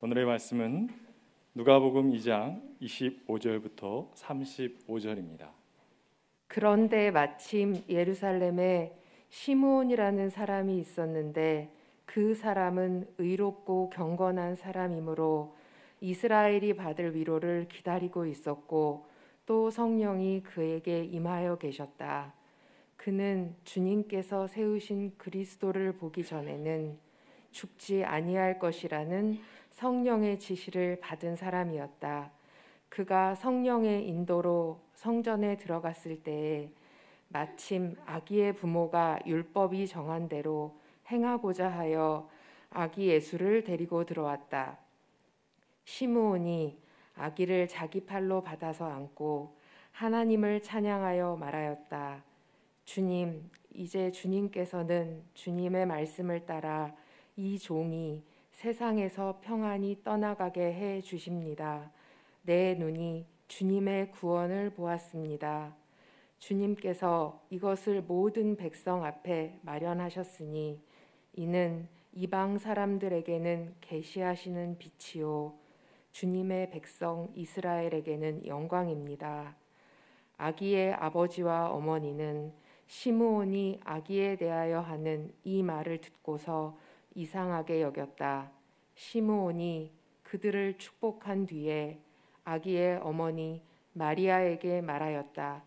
오늘의 말씀은 누가복음 2장 25절부터 35절입니다. 그런데 마침 예루살렘에 시므온이라는 사람이 있었는데 그 사람은 의롭고 경건한 사람이므로 이스라엘이 받을 위로를 기다리고 있었고 또 성령이 그에게 임하여 계셨다. 그는 주님께서 세우신 그리스도를 보기 전에는 죽지 아니할 것이라는 성령의 지시를 받은 사람이었다. 그가 성령의 인도로 성전에 들어갔을 때에 마침 아기의 부모가 율법이 정한 대로 행하고자 하여 아기 예수를 데리고 들어왔다. 시므온이 아기를 자기 팔로 받아서 안고 하나님을 찬양하여 말하였다. 주님, 이제 주님께서는 주님의 말씀을 따라 이 종이 세상에서 평안히 떠나가게 해 주십니다. 내 눈이 주님의 구원을 보았습니다. 주님께서 이것을 모든 백성 앞에 마련하셨으니 이는 이방 사람들에게는 계시하시는 빛이요 주님의 백성 이스라엘에게는 영광입니다. 아기의 아버지와 어머니는 시므온이 아기에 대하여 하는 이 말을 듣고서 이상하게 여겼다. 시므온이 그들을 축복한 뒤에 아기의 어머니 마리아에게 말하였다.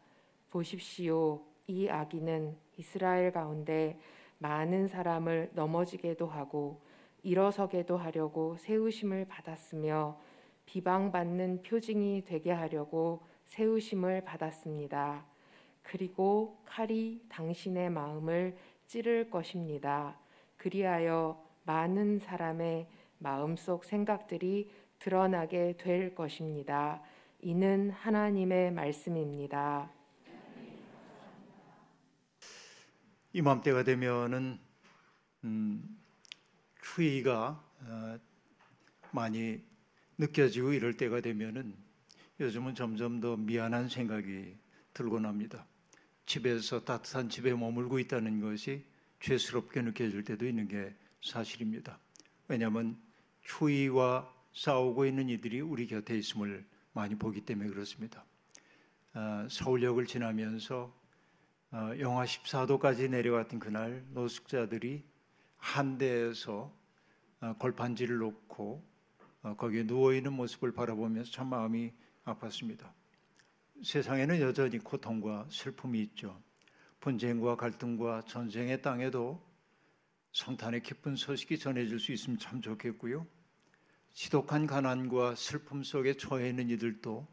보십시오. 이 아기는 이스라엘 가운데 많은 사람을 넘어지게도 하고 일어서게도 하려고 세우심을 받았으며 비방받는 표징이 되게 하려고 세우심을 받았습니다. 그리고 칼이 당신의 마음을 찌를 것입니다. 그리하여 많은 사람의 마음속 생각들이 드러나게 될 것입니다. 이는 하나님의 말씀입니다. 이맘때가 되면은 음, 추위가 어, 많이 느껴지고 이럴 때가 되면은 요즘은 점점 더 미안한 생각이 들곤 합니다. 집에서 따뜻한 집에 머물고 있다는 것이 죄스럽게 느껴질 때도 있는 게 사실입니다. 왜냐하면 추위와 싸우고 있는 이들이 우리 곁에 있음을 많이 보기 때문에 그렇습니다. 아, 서울역을 지나면서 아, 영하 14도까지 내려갔던 그날 노숙자들이 한 대에서 아, 걸판지를 놓고 거기에 누워 있는 모습을 바라보면서 참 마음이 아팠습니다. 세상에는 여전히 고통과 슬픔이 있죠. 분쟁과 갈등과 전쟁의 땅에도 성탄의 기쁜 소식이 전해질 수 있으면 참 좋겠고요. 지독한 가난과 슬픔 속에 처해 있는 이들도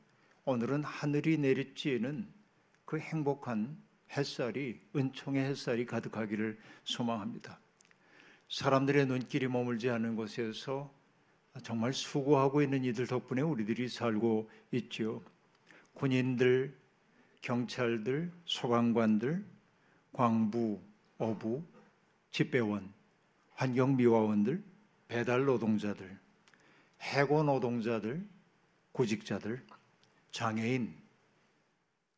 오늘은 하늘이 내리쬐는 그 행복한 햇살이 은총의 햇살이 가득하기를 소망합니다. 사람들의 눈길이 머물지 않은 곳에서 정말 수고하고 있는 이들 덕분에 우리들이 살고 있지요. 군인들, 경찰들, 소방관들, 광부, 어부, 집배원, 환경미화원들, 배달 노동자들, 해고 노동자들, 구직자들, 장애인,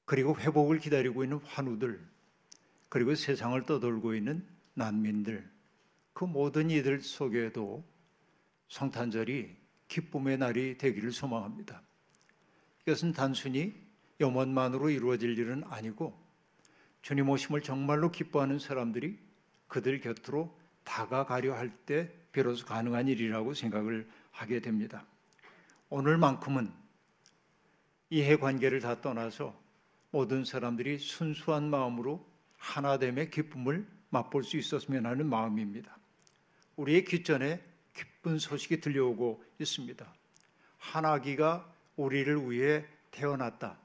그리고 회복을 기다리고 있는 환우들, 그리고 세상을 떠돌고 있는 난민들, 그 모든 이들 속에도 성탄절이 기쁨의 날이 되기를 소망합니다. 이것은 단순히 염원만으로 이루어질 일은 아니고 주님 오심을 정말로 기뻐하는 사람들이 그들 곁으로 다가가려 할 때 비로소 가능한 일이라고 생각을 하게 됩니다. 오늘만큼은 이해 관계를 다 떠나서 모든 사람들이 순수한 마음으로 하나됨의 기쁨을 맛볼 수 있었으면 하는 마음입니다. 우리의 귓전에 기쁜 소식이 들려오고 있습니다. 하나기가 우리를 위해 태어났다.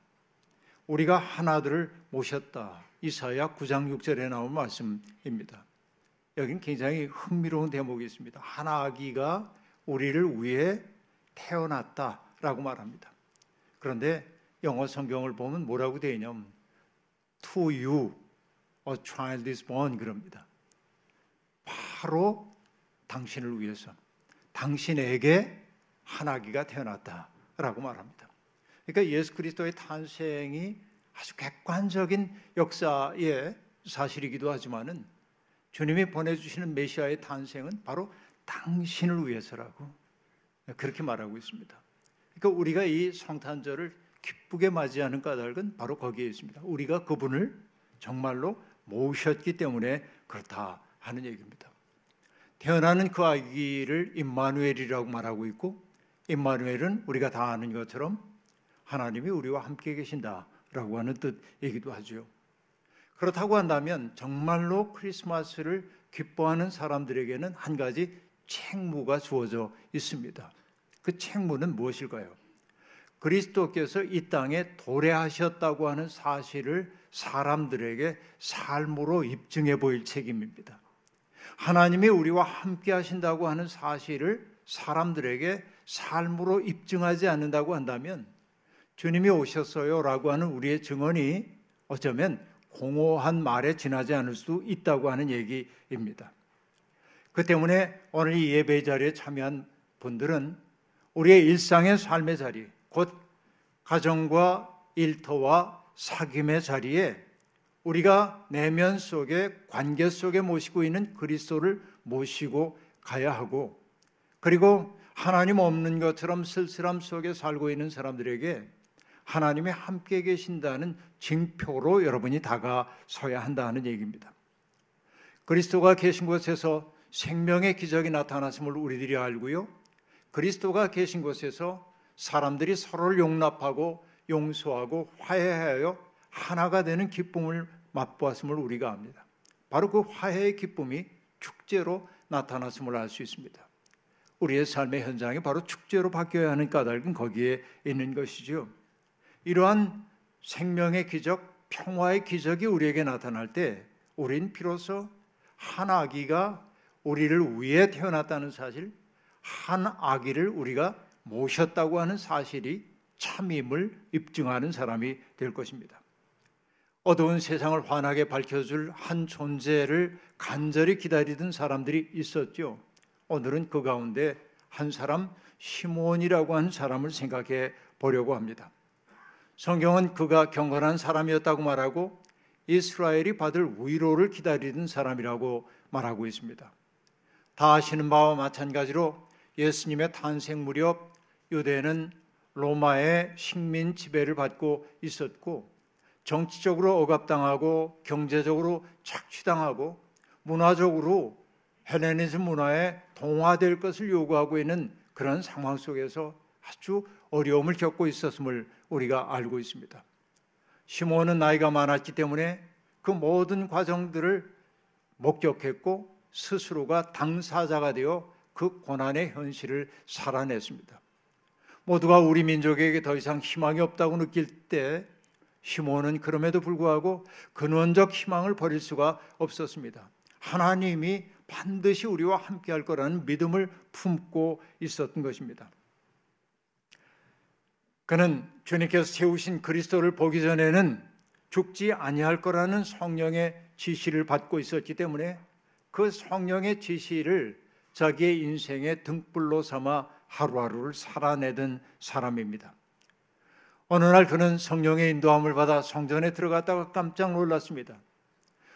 우리가 하나들을 모셨다. 이사야 9장 6절에 나온 말씀입니다. 여기는 굉장히 흥미로운 대목이 있습니다. 하나 아기가 우리를 위해 태어났다라고 말합니다. 그런데 영어 성경을 보면 뭐라고 되어 있냐면 to you a child is born 그럽니다. 바로 당신을 위해서 당신에게 한 아기가 태어났다라고 말합니다. 그러니까 예수 그리스도의 탄생이 아주 객관적인 역사의 사실이기도 하지만은 주님이 보내주시는 메시아의 탄생은 바로 당신을 위해서라고 그렇게 말하고 있습니다. 그러니까 우리가 이 성탄절을 기쁘게 맞이하는 까닭은 바로 거기에 있습니다. 우리가 그분을 정말로 모셨기 때문에 그렇다 하는 얘기입니다. 태어나는 그 아기를 임마누엘이라고 말하고 있고 임마누엘은 우리가 다 아는 것처럼 하나님이 우리와 함께 계신다라고 하는 뜻이기도 하죠. 그렇다고 한다면 정말로 크리스마스를 기뻐하는 사람들에게는 한 가지 책무가 주어져 있습니다. 그 책무는 무엇일까요? 그리스도께서 이 땅에 도래하셨다고 하는 사실을 사람들에게 삶으로 입증해 보일 책임입니다. 하나님이 우리와 함께 하신다고 하는 사실을 사람들에게 삶으로 입증하지 않는다고 한다면 주님이 오셨어요라고 하는 우리의 증언이 어쩌면 공허한 말에 지나지 않을 수도 있다고 하는 얘기입니다. 그 때문에 오늘 이 예배 자리에 참여한 분들은 우리의 일상의 삶의 자리, 곧 가정과 일터와 사귐의 자리에 우리가 내면 속에 관계 속에 모시고 있는 그리스도를 모시고 가야 하고 그리고 하나님 없는 것처럼 쓸쓸함 속에 살고 있는 사람들에게 하나님이 함께 계신다는 징표로 여러분이 다가서야 한다는 얘기입니다. 그리스도가 계신 곳에서 생명의 기적이 나타났음을 우리들이 알고요. 그리스도가 계신 곳에서 사람들이 서로를 용납하고 용서하고 화해하여 하나가 되는 기쁨을 맛보았음을 우리가 압니다. 바로 그 화해의 기쁨이 축제로 나타났음을 알 수 있습니다. 우리의 삶의 현장이 바로 축제로 바뀌어야 하는 까닭은 거기에 있는 것이죠. 이러한 생명의 기적, 평화의 기적이 우리에게 나타날 때 우린 비로소 한 아기가 우리를 위해 태어났다는 사실, 한 아기를 우리가 모셨다고 하는 사실이 참임을 입증하는 사람이 될 것입니다. 어두운 세상을 환하게 밝혀줄 한 존재를 간절히 기다리던 사람들이 있었죠. 오늘은 그 가운데 한 사람 시몬이라고 하는 사람을 생각해 보려고 합니다. 성경은 그가 경건한 사람이었다고 말하고 이스라엘이 받을 위로를 기다리던 사람이라고 말하고 있습니다. 다 아시는 바와 마찬가지로 예수님의 탄생 무렵 유대는 로마의 식민 지배를 받고 있었고 정치적으로 억압당하고 경제적으로 착취당하고 문화적으로 헬레니즘 문화에 동화될 것을 요구하고 있는 그런 상황 속에서 아주 어려움을 겪고 있었음을 우리가 알고 있습니다. 시몬은 나이가 많았기 때문에 그 모든 과정들을 목격했고 스스로가 당사자가 되어 그 고난의 현실을 살아냈습니다. 모두가 우리 민족에게 더 이상 희망이 없다고 느낄 때 시몬은 그럼에도 불구하고 근원적 희망을 버릴 수가 없었습니다. 하나님이 반드시 우리와 함께 할 거라는 믿음을 품고 있었던 것입니다. 그는 주님께서 세우신 그리스도를 보기 전에는 죽지 아니할 거라는 성령의 지시를 받고 있었기 때문에 그 성령의 지시를 자기의 인생의 등불로 삼아 하루하루를 살아내던 사람입니다. 어느 날 그는 성령의 인도함을 받아 성전에 들어갔다가 깜짝 놀랐습니다.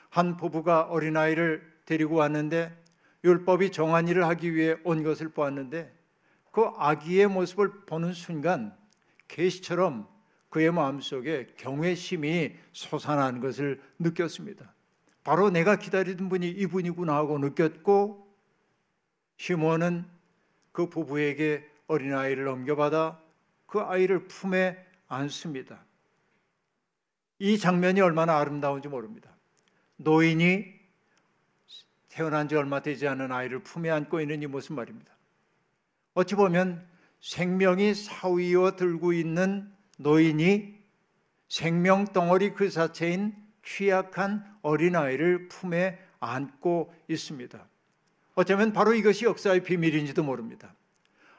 한 부부가 어린아이를 데리고 왔는데 율법이 정한 일을 하기 위해 온 것을 보았는데 그 아기의 모습을 보는 순간 계시처럼 그의 마음속에 경외심이 솟아나는 것을 느꼈습니다. 바로 내가 기다리던 분이 이분이구나 하고 느꼈고 시몬은 그 부부에게 어린아이를 넘겨받아 그 아이를 품에 안습니다. 이 장면이 얼마나 아름다운지 모릅니다. 노인이 태어난 지 얼마 되지 않은 아이를 품에 안고 있는 이 모습 말입니다. 어찌 보면 생명이 사위어 들고 있는 노인이 생명 덩어리 그 자체인 취약한 어린아이를 품에 안고 있습니다. 어쩌면 바로 이것이 역사의 비밀인지도 모릅니다.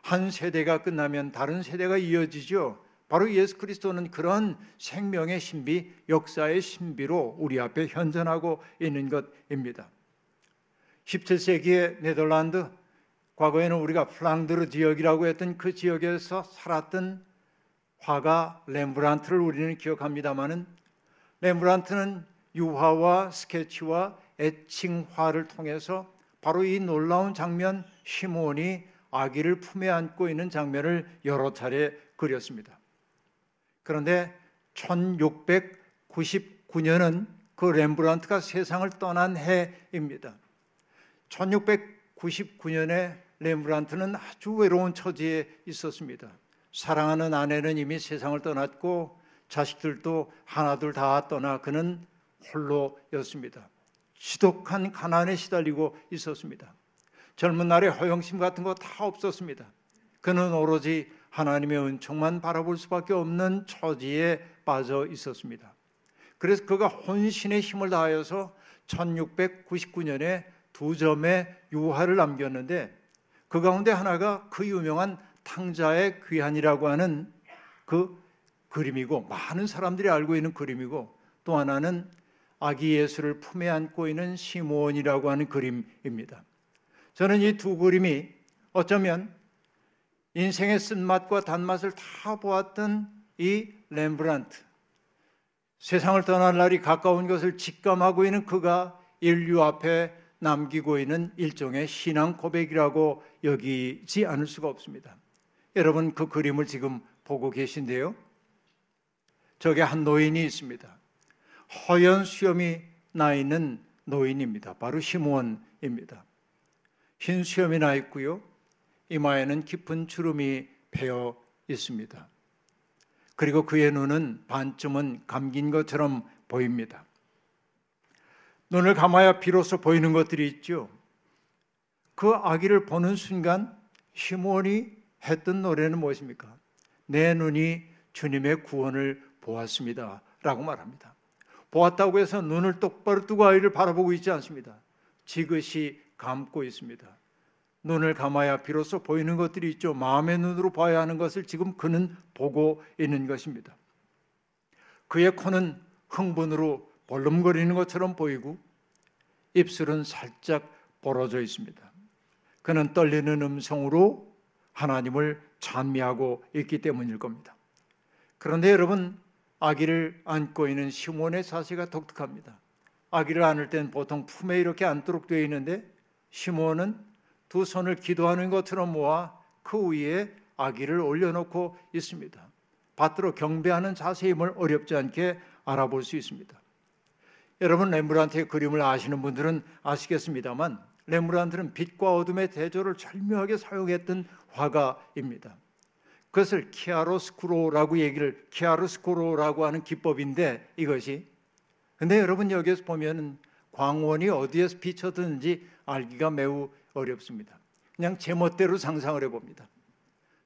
한 세대가 끝나면 다른 세대가 이어지죠. 바로 예수 그리스도는 그런 생명의 신비, 역사의 신비로 우리 앞에 현존하고 있는 것입니다. 17세기의 네덜란드, 과거에는 우리가 플랑드르 지역이라고 했던 그 지역에서 살았던 화가 렘브란트를 우리는 기억합니다마는 렘브란트는 유화와 스케치와 애칭화를 통해서 바로 이 놀라운 장면 시몬이 아기를 품에 안고 있는 장면을 여러 차례 그렸습니다. 그런데 1699년은 그 렘브란트가 세상을 떠난 해입니다. 1699년에 렘브란트는 아주 외로운 처지에 있었습니다. 사랑하는 아내는 이미 세상을 떠났고 자식들도 하나둘 다 떠나 그는 홀로였습니다. 지독한 가난에 시달리고 있었습니다. 젊은 날에 허영심 같은 거 다 없었습니다. 그는 오로지 하나님의 은총만 바라볼 수밖에 없는 처지에 빠져 있었습니다. 그래서 그가 혼신의 힘을 다하여서 1699년에 두 점의 유화를 남겼는데 그 가운데 하나가 그 유명한 탕자의 귀환이라고 하는 그 그림이고 많은 사람들이 알고 있는 그림이고 또 하나는 아기 예수를 품에 안고 있는 시몬이라고 하는 그림입니다. 저는 이 두 그림이 어쩌면 인생의 쓴맛과 단맛을 다 보았던 이 렘브란트 세상을 떠날 날이 가까운 것을 직감하고 있는 그가 인류 앞에 남기고 있는 일종의 신앙 고백이라고 여기지 않을 수가 없습니다. 여러분 그 그림을 지금 보고 계신데요. 저게 한 노인이 있습니다. 허연 수염이 나 있는 노인입니다. 바로 시몬입니다. 흰 수염이 나 있고요. 이마에는 깊은 주름이 배어 있습니다. 그리고 그의 눈은 반쯤은 감긴 것처럼 보입니다. 눈을 감아야 비로소 보이는 것들이 있죠. 그 아기를 보는 순간 시몬이 했던 노래는 무엇입니까? 내 눈이 주님의 구원을 보았습니다. 라고 말합니다. 보았다고 해서 눈을 똑바로 뜨고 아이를 바라보고 있지 않습니다. 지그시 감고 있습니다. 눈을 감아야 비로소 보이는 것들이 있죠. 마음의 눈으로 봐야 하는 것을 지금 그는 보고 있는 것입니다. 그의 코는 흥분으로 벌름거리는 것처럼 보이고 입술은 살짝 벌어져 있습니다. 그는 떨리는 음성으로 하나님을 찬미하고 있기 때문일 겁니다. 그런데 여러분 아기를 안고 있는 시몬의 자세가 독특합니다. 아기를 안을 땐 보통 품에 이렇게 안도록 되어 있는데 시몬은 두 손을 기도하는 것처럼 모아 그 위에 아기를 올려놓고 있습니다. 받들어 경배하는 자세임을 어렵지 않게 알아볼 수 있습니다. 여러분 렘브란트의 그림을 아시는 분들은 아시겠습니다만 렘브란트는 빛과 어둠의 대조를 절묘하게 사용했던 화가입니다. 그것을 키아로스쿠로라고 얘기를 키아로스쿠로라고 하는 기법인데 이것이 근데 여러분 여기에서 보면 광원이 어디에서 비춰드는지 알기가 매우 어렵습니다. 그냥 제멋대로 상상을 해봅니다.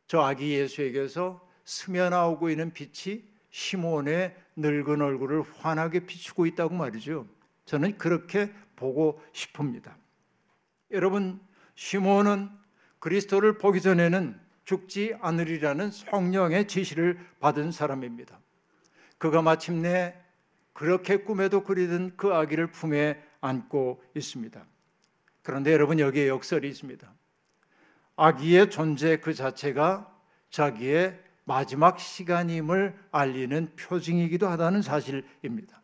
저 아기 예수에게서 스며나오고 있는 빛이 시몬의 늙은 얼굴을 환하게 비추고 있다고 말이죠. 저는 그렇게 보고 싶습니다. 여러분, 시몬은 그리스도를 보기 전에는 죽지 않으리라는 성령의 지시를 받은 사람입니다. 그가 마침내 그렇게 꿈에도 그리던 그 아기를 품에 안고 있습니다. 그런데 여러분 여기에 역설이 있습니다. 아기의 존재 그 자체가 자기의 마지막 시간임을 알리는 표징이기도 하다는 사실입니다.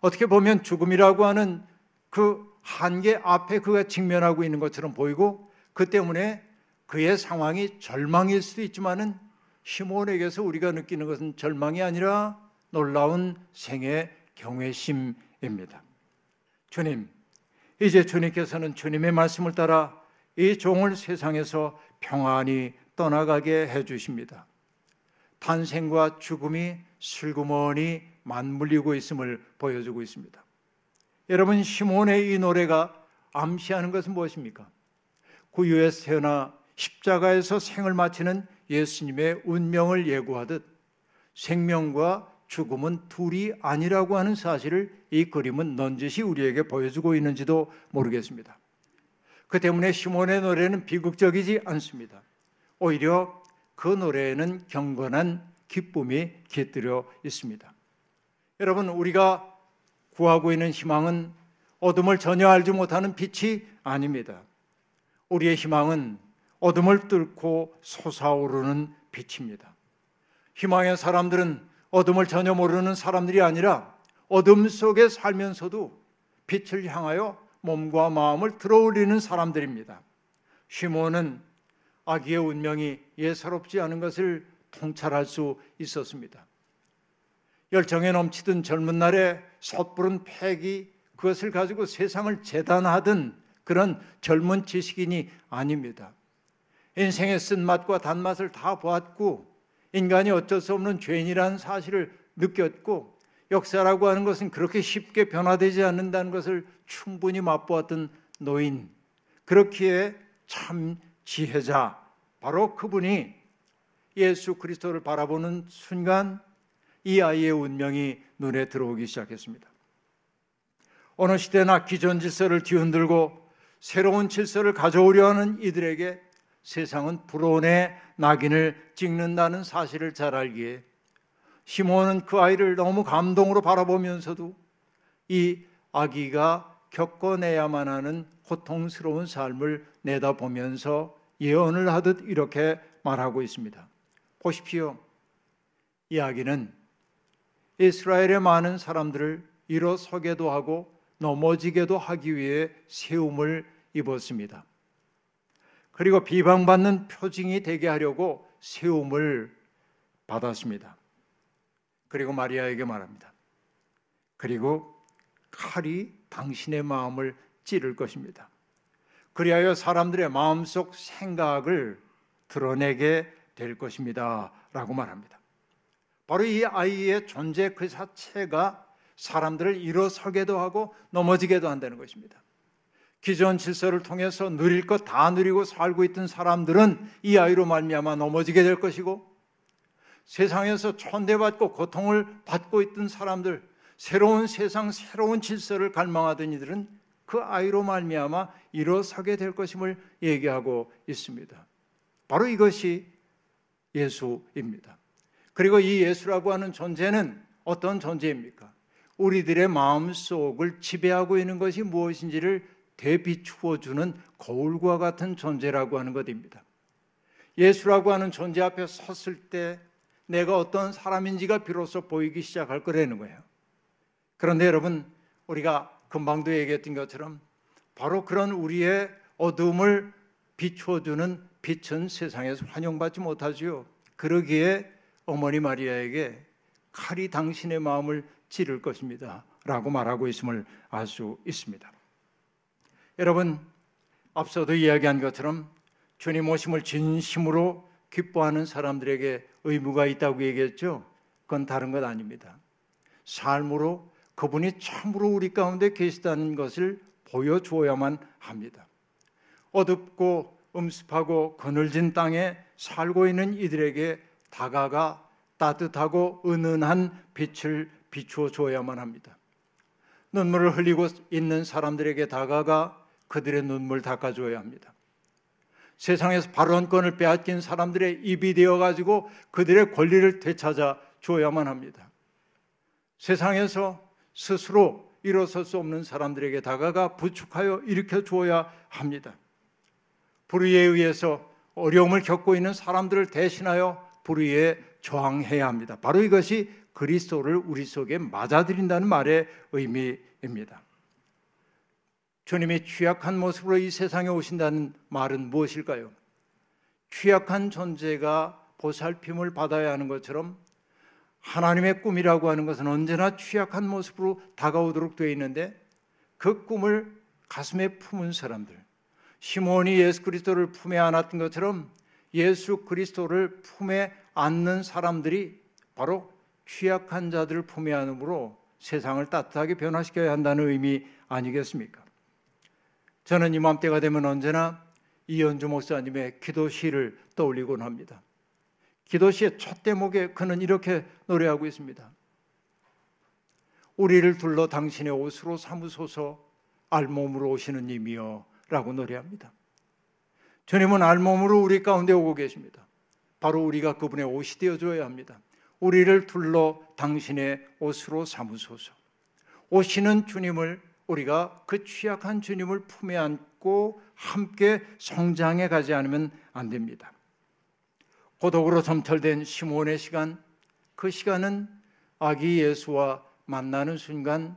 어떻게 보면 죽음이라고 하는 그 한계 앞에 그가 직면하고 있는 것처럼 보이고 그 때문에 그의 상황이 절망일 수도 있지만은 시몬에게서 우리가 느끼는 것은 절망이 아니라 놀라운 생의 경외심입니다. 주님, 이제 주님께서는 주님의 말씀을 따라 이 종을 세상에서 평안히 떠나가게 해 주십니다. 탄생과 죽음이 슬그머니 맞물리고 있음을 보여주고 있습니다. 여러분 시몬의 이 노래가 암시하는 것은 무엇입니까? 구유에서 태어나 십자가에서 생을 마치는 예수님의 운명을 예고하듯 생명과 죽음은 둘이 아니라고 하는 사실을 이 그림은 넌지시 우리에게 보여주고 있는지도 모르겠습니다. 그 때문에 시몬의 노래는 비극적이지 않습니다. 오히려 그 노래에는 경건한 기쁨이 깃들여 있습니다. 여러분, 우리가 구하고 있는 희망은 어둠을 전혀 알지 못하는 빛이 아닙니다. 우리의 희망은 어둠을 뚫고 솟아오르는 빛입니다. 희망의 사람들은 어둠을 전혀 모르는 사람들이 아니라 어둠 속에 살면서도 빛을 향하여 몸과 마음을 들어올리는 사람들입니다. 시몬은 아기의 운명이 예사롭지 않은 것을 통찰할 수 있었습니다. 열정에 넘치던 젊은 날에 섣부른 패기 그것을 가지고 세상을 재단하던 그런 젊은 지식인이 아닙니다. 인생의 쓴맛과 단맛을 다 보았고 인간이 어쩔 수 없는 죄인이라는 사실을 느꼈고 역사라고 하는 것은 그렇게 쉽게 변화되지 않는다는 것을 충분히 맛보았던 노인 그렇기에 참 지혜자 바로 그분이 예수 그리스도를 바라보는 순간 이 아이의 운명이 눈에 들어오기 시작했습니다. 어느 시대나 기존 질서를 뒤흔들고 새로운 질서를 가져오려 하는 이들에게 세상은 불온의 낙인을 찍는다는 사실을 잘 알기에 시몬은 그 아이를 너무 감동으로 바라보면서도 이 아기가 겪어내야만 하는 고통스러운 삶을 내다보면서 예언을 하듯 이렇게 말하고 있습니다. 보십시오. 이 아기는 이스라엘의 많은 사람들을 일어서게도 하고 넘어지게도 하기 위해 세움을 입었습니다. 그리고 비방받는 표징이 되게 하려고 세움을 받았습니다. 그리고 마리아에게 말합니다. 그리고 칼이 당신의 마음을 찌를 것입니다. 그리하여 사람들의 마음속 생각을 드러내게 될 것입니다. 라고 말합니다. 바로 이 아이의 존재 그 자체가 사람들을 일어서게도 하고 넘어지게도 한다는 것입니다. 기존 질서를 통해서 누릴 것 다 누리고 살고 있던 사람들은 이 아이로 말미암아 넘어지게 될 것이고 세상에서 천대받고 고통을 받고 있던 사람들 새로운 세상 새로운 질서를 갈망하던 이들은 그 아이로 말미암아 일어서게 될 것임을 얘기하고 있습니다. 바로 이것이 예수입니다. 그리고 이 예수라고 하는 존재는 어떤 존재입니까? 우리들의 마음속을 지배하고 있는 것이 무엇인지를 대비추어 주는 거울과 같은 존재라고 하는 것입니다. 예수라고 하는 존재 앞에 섰을 때 내가 어떤 사람인지가 비로소 보이기 시작할 거라는 거예요. 그런데 여러분, 우리가 금방도 얘기했던 것처럼 바로 그런 우리의 어둠을 비추어주는 빛은 세상에서 환영받지 못하지요. 그러기에 어머니 마리아에게 칼이 당신의 마음을 찌를 것입니다. 라고 말하고 있음을 알 수 있습니다. 여러분, 앞서도 이야기한 것처럼 주님 오심을 진심으로 기뻐하는 사람들에게 의무가 있다고 얘기했죠. 그건 다른 것 아닙니다. 삶으로 그분이 참으로 우리 가운데 계시다는 것을 보여주어야만 합니다. 어둡고 음습하고 그늘진 땅에 살고 있는 이들에게 다가가 따뜻하고 은은한 빛을 비추어 줘야만 합니다. 눈물을 흘리고 있는 사람들에게 다가가 그들의 눈물 닦아줘야 합니다. 세상에서 발언권을 빼앗긴 사람들의 입이 되어 가지고 그들의 권리를 되찾아 줘야만 합니다. 세상에서 스스로 일어설 수 없는 사람들에게 다가가 부축하여 일으켜 주어야 합니다. 불의에 의해서 어려움을 겪고 있는 사람들을 대신하여 불의에 저항해야 합니다. 바로 이것이 그리스도를 우리 속에 맞아들인다는 말의 의미입니다. 주님이 취약한 모습으로 이 세상에 오신다는 말은 무엇일까요? 취약한 존재가 보살핌을 받아야 하는 것처럼 하나님의 꿈이라고 하는 것은 언제나 취약한 모습으로 다가오도록 되어 있는데 그 꿈을 가슴에 품은 사람들 시몬이 예수 그리스도를 품에 안았던 것처럼 예수 그리스도를 품에 안는 사람들이 바로 취약한 자들을 품에 안음으로 세상을 따뜻하게 변화시켜야 한다는 의미 아니겠습니까? 저는 이맘때가 되면 언제나 이현주 목사님의 기도 시를 떠올리곤 합니다. 기도시의 첫 대목에 그는 이렇게 노래하고 있습니다. 우리를 둘러 당신의 옷으로 삼으소서 알몸으로 오시는 님이여 라고 노래합니다. 주님은 알몸으로 우리 가운데 오고 계십니다. 바로 우리가 그분의 옷이 되어줘야 합니다. 우리를 둘러 당신의 옷으로 삼으소서. 오시는 주님을 우리가 그 취약한 주님을 품에 안고 함께 성장해 가지 않으면 안 됩니다. 고독으로 점철된 시몬의 시간, 그 시간은 아기 예수와 만나는 순간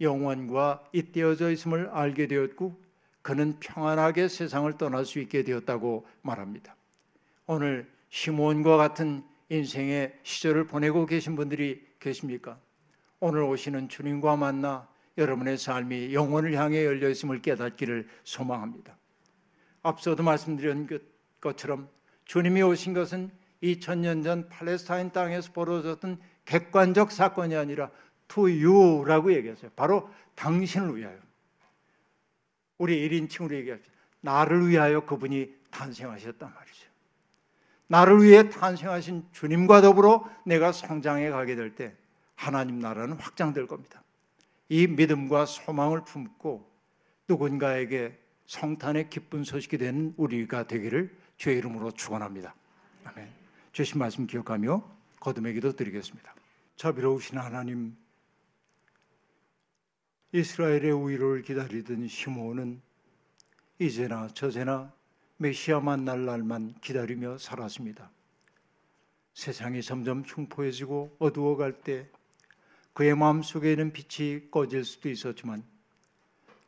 영원과 잇대어져 있음을 알게 되었고 그는 평안하게 세상을 떠날 수 있게 되었다고 말합니다. 오늘 시몬과 같은 인생의 시절을 보내고 계신 분들이 계십니까? 오늘 오시는 주님과 만나 여러분의 삶이 영혼을 향해 열려 있음을 깨닫기를 소망합니다. 앞서도 말씀드린 것- 것처럼 주님이 오신 것은 2000년 전 팔레스타인 땅에서 벌어졌던 객관적 사건이 아니라 to you라고 얘기했어요. 바로 당신을 위하여. 우리 1인칭으로 얘기합시다. 나를 위하여 그분이 탄생하셨단 말이죠. 나를 위해 탄생하신 주님과 더불어 내가 성장해 가게 될 때 하나님 나라는 확장될 겁니다. 이 믿음과 소망을 품고 누군가에게 성탄의 기쁜 소식이 되는 우리가 되기를 주의 이름으로 축원합니다. 아멘. 주신 말씀 기억하며 거듭의 기도 드리겠습니다. 자비로우신 하나님, 이스라엘의 우위를 기다리던 시므온은 이제나 저제나 메시아 만날 날만 기다리며 살았습니다. 세상이 점점 흉포해지고 어두워갈 때 그의 마음속에는 빛이 꺼질 수도 있었지만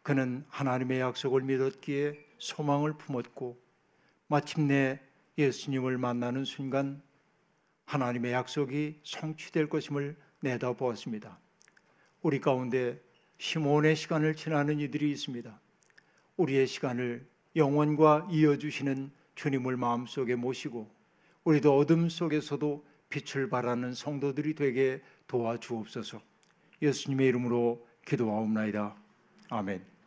그는 하나님의 약속을 믿었기에 소망을 품었고 마침내 예수님을 만나는 순간 하나님의 약속이 성취될 것임을 내다보았습니다. 우리 가운데 시몬의 시간을 지나는 이들이 있습니다. 우리의 시간을 영원과 이어주시는 주님을 마음속에 모시고 우리도 어둠 속에서도 빛을 발하는 성도들이 되게 도와주옵소서. 예수님의 이름으로 기도하옵나이다. 아멘.